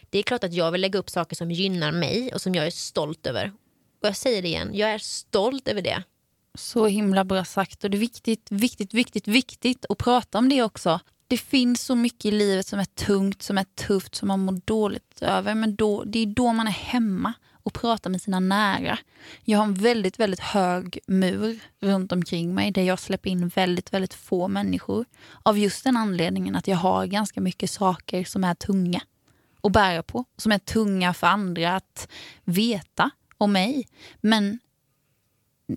Det är klart att jag vill lägga upp saker som gynnar mig och som jag är stolt över. Och jag säger det igen, jag är stolt över det. Så himla bra sagt och det är viktigt, viktigt, viktigt, viktigt att prata om det också det finns så mycket i livet som är tungt, som är tufft, som man mår dåligt över. Men då, det är då man är hemma och prata med sina nära. Jag har en väldigt, väldigt hög mur runt omkring mig där jag släpper in väldigt, väldigt få människor. Av just den anledningen att jag har ganska mycket saker som är tunga att bära på. Som är tunga för andra att veta om mig. Men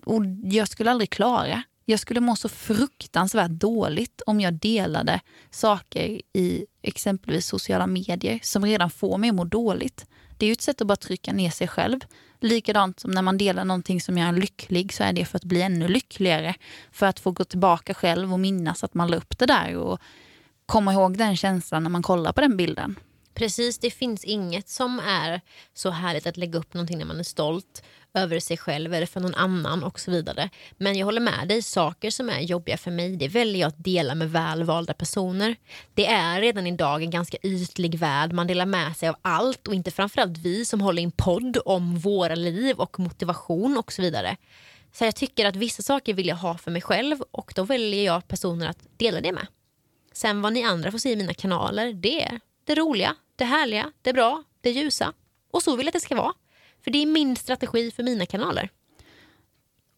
och jag skulle aldrig klara. Jag skulle må så fruktansvärt dåligt om jag delade saker i exempelvis sociala medier som redan får mig att må dåligt. Det är ju ett sätt att bara trycka ner sig själv. Likadant som när man delar någonting som gör en lycklig så är det för att bli ännu lyckligare. För att få gå tillbaka själv och minnas att man la upp det där och komma ihåg den känslan när man kollar på den bilden. Precis, det finns inget som är så härligt att lägga upp någonting när man är stolt över sig själv eller för någon annan och så vidare. Men jag håller med dig, saker som är jobbiga för mig det väljer jag att dela med välvalda personer. Det är redan idag en ganska ytlig värld, man delar med sig av allt och inte framförallt vi som håller en podd om våra liv och motivation och så vidare. Så jag tycker att vissa saker vill jag ha för mig själv och då väljer jag personer att dela det med. Sen vad ni andra får se i mina kanaler, det är det roliga, det härliga, det bra, det ljusa. Och så vill jag att det ska vara. För det är min strategi för mina kanaler.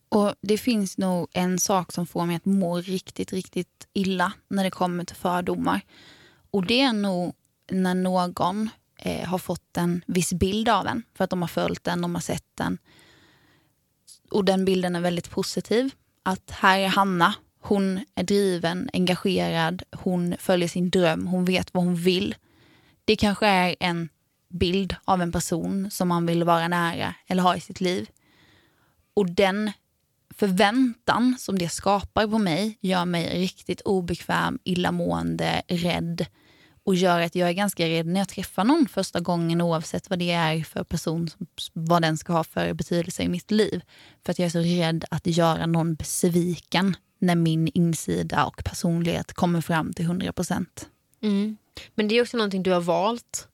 Och Det finns nog en sak som får mig att må riktigt, riktigt illa när det kommer till fördomar. Och det är nog när någon eh, har fått en viss bild av en för att de har följt den, de har sett den. Och den bilden är väldigt positiv. Att här är Hanna, hon är driven, engagerad, hon följer sin dröm, hon vet vad hon vill. Det kanske är en bild av en person som man vill vara nära eller ha i sitt liv. Och den förväntan som det skapar på mig gör mig riktigt obekväm, illamående, rädd och gör att jag är ganska rädd när jag träffar någon första gången oavsett vad det är för person, vad den ska ha för betydelse i mitt liv. För att jag är så rädd att göra någon besviken när min insida och personlighet kommer fram till 100 procent. Mm. Men det är också någonting du har valt.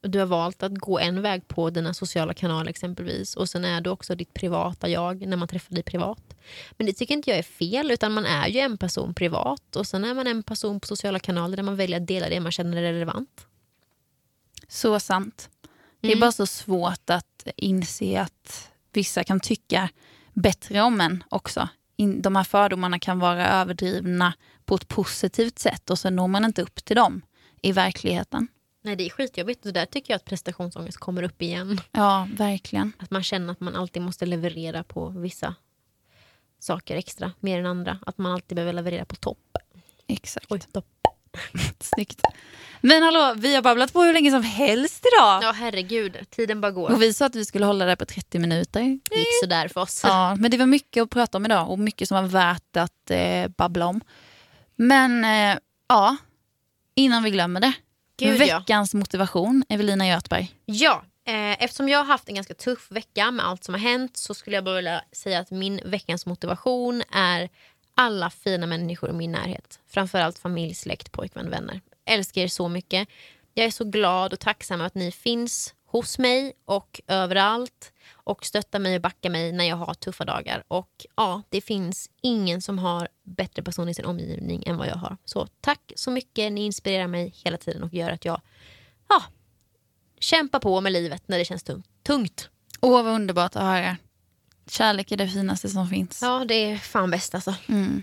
Du har valt att gå en väg på dina sociala kanaler exempelvis och sen är du också ditt privata jag när man träffar dig privat. Men det tycker inte jag är fel utan man är ju en person privat och sen är man en person på sociala kanaler där man väljer att dela det man känner är relevant. Så sant. Det är mm. bara så svårt att inse att vissa kan tycka bättre om en också. De här fördomarna kan vara överdrivna på ett positivt sätt och sen når man inte upp till dem i verkligheten. Nej, det är skitjobbigt. Och där tycker jag att prestationsångest kommer upp igen. Ja, verkligen. Att man känner att man alltid måste leverera på vissa saker extra, mer än andra. Att man alltid behöver leverera på topp. Exakt. Oj, topp. Snyggt. Men hallå, vi har babblat på hur länge som helst idag. Ja, herregud. Tiden bara går. Och vi sa att vi skulle hålla det på 30 minuter. Det gick sådär för oss. Ja, men det var mycket att prata om idag och mycket som var värt att eh, babbla om. Men eh, ja, innan vi glömmer det. Gud, Veckans ja. motivation, Evelina Göthberg. Ja, eh, eftersom jag har haft en ganska tuff vecka med allt som har hänt så skulle jag bara vilja säga att min veckans motivation är alla fina människor i min närhet. Framförallt familj, släkt, pojkvän, vänner. Älskar er så mycket. Jag är så glad och tacksam att ni finns hos mig och överallt och stöttar mig och backar mig när jag har tuffa dagar. Och ja, det finns ingen som har bättre person i sin omgivning än vad jag har. Så tack så mycket, ni inspirerar mig hela tiden och gör att jag ja, kämpar på med livet när det känns tungt. Åh, vad underbart att höra. Kärlek är det finaste som finns. Ja, det är fan bäst alltså. Mm.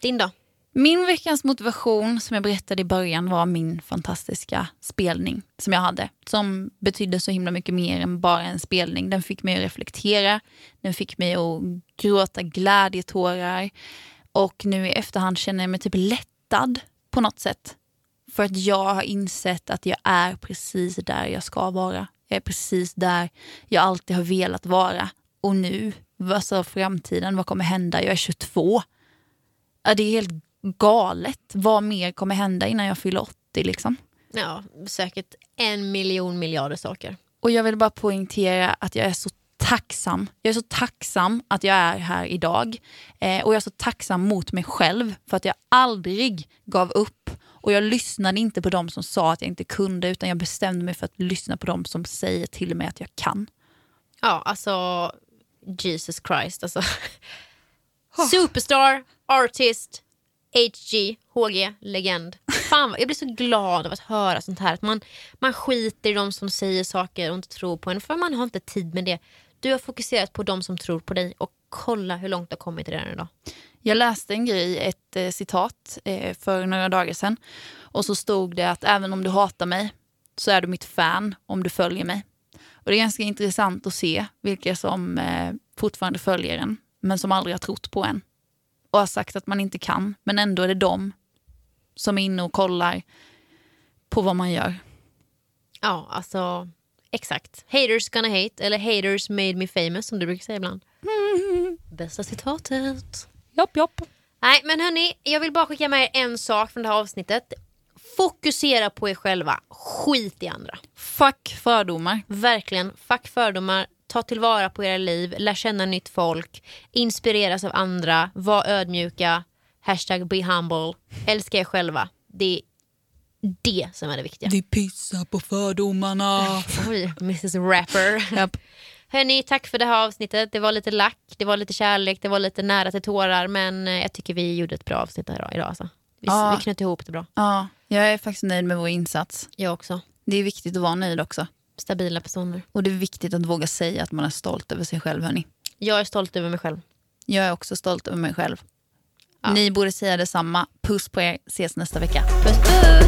Din då? Min veckans motivation som jag berättade i början var min fantastiska spelning som jag hade. Som betydde så himla mycket mer än bara en spelning. Den fick mig att reflektera, den fick mig att gråta glädjetårar. Och nu i efterhand känner jag mig typ lättad på något sätt. För att jag har insett att jag är precis där jag ska vara. Jag är precis där jag alltid har velat vara. Och nu, vad alltså framtiden, vad kommer hända? Jag är 22. Ja, det är helt galet. Vad mer kommer hända innan jag fyller 80 liksom? Ja, säkert en miljon miljarder saker. Och jag vill bara poängtera att jag är så tacksam. Jag är så tacksam att jag är här idag. Eh, och jag är så tacksam mot mig själv för att jag aldrig gav upp. Och jag lyssnade inte på dem som sa att jag inte kunde utan jag bestämde mig för att lyssna på dem som säger till mig att jag kan. Ja, alltså Jesus Christ. Alltså. Superstar, artist, HG, HG, legend. Fan, jag blir så glad av att höra sånt här. Att man, man skiter i de som säger saker och inte tror på en. För man har inte tid med det. Du har fokuserat på de som tror på dig och kolla hur långt du har kommit redan idag. Jag läste en grej, ett eh, citat eh, för några dagar sedan. Och så stod det att även om du hatar mig så är du mitt fan om du följer mig. Och det är ganska intressant att se vilka som eh, fortfarande följer en men som aldrig har trott på en. Och har sagt att man inte kan, men ändå är det de som är inne och kollar på vad man gör. Ja, alltså exakt. Haters gonna hate, eller haters made me famous som du brukar säga ibland. Bästa citatet. Jopp, jopp. Nej, men hörni, jag vill bara skicka med er en sak från det här avsnittet. Fokusera på er själva, skit i andra. Fuck fördomar. Verkligen, fuck fördomar, ta tillvara på era liv, lär känna nytt folk, inspireras av andra, var ödmjuka, hashtag be humble, älska er själva. Det är det som är det viktiga. Vi pissar på fördomarna. Oj, Mrs Rapper. Japp. Hörni, tack för det här avsnittet. Det var lite lack, det var lite kärlek, det var lite nära till tårar men eh, jag tycker vi gjorde ett bra avsnitt här idag. Alltså. Vi, Ja. vi knöt ihop det bra. Ja, jag är faktiskt nöjd med vår insats. Jag också. Det är viktigt att vara nöjd också. Stabila personer. Och det är viktigt att våga säga att man är stolt över sig själv, hörni. Jag är stolt över mig själv. Jag är också stolt över mig själv. Ja. Ni borde säga detsamma. Puss på er. Ses nästa vecka. Puss puss!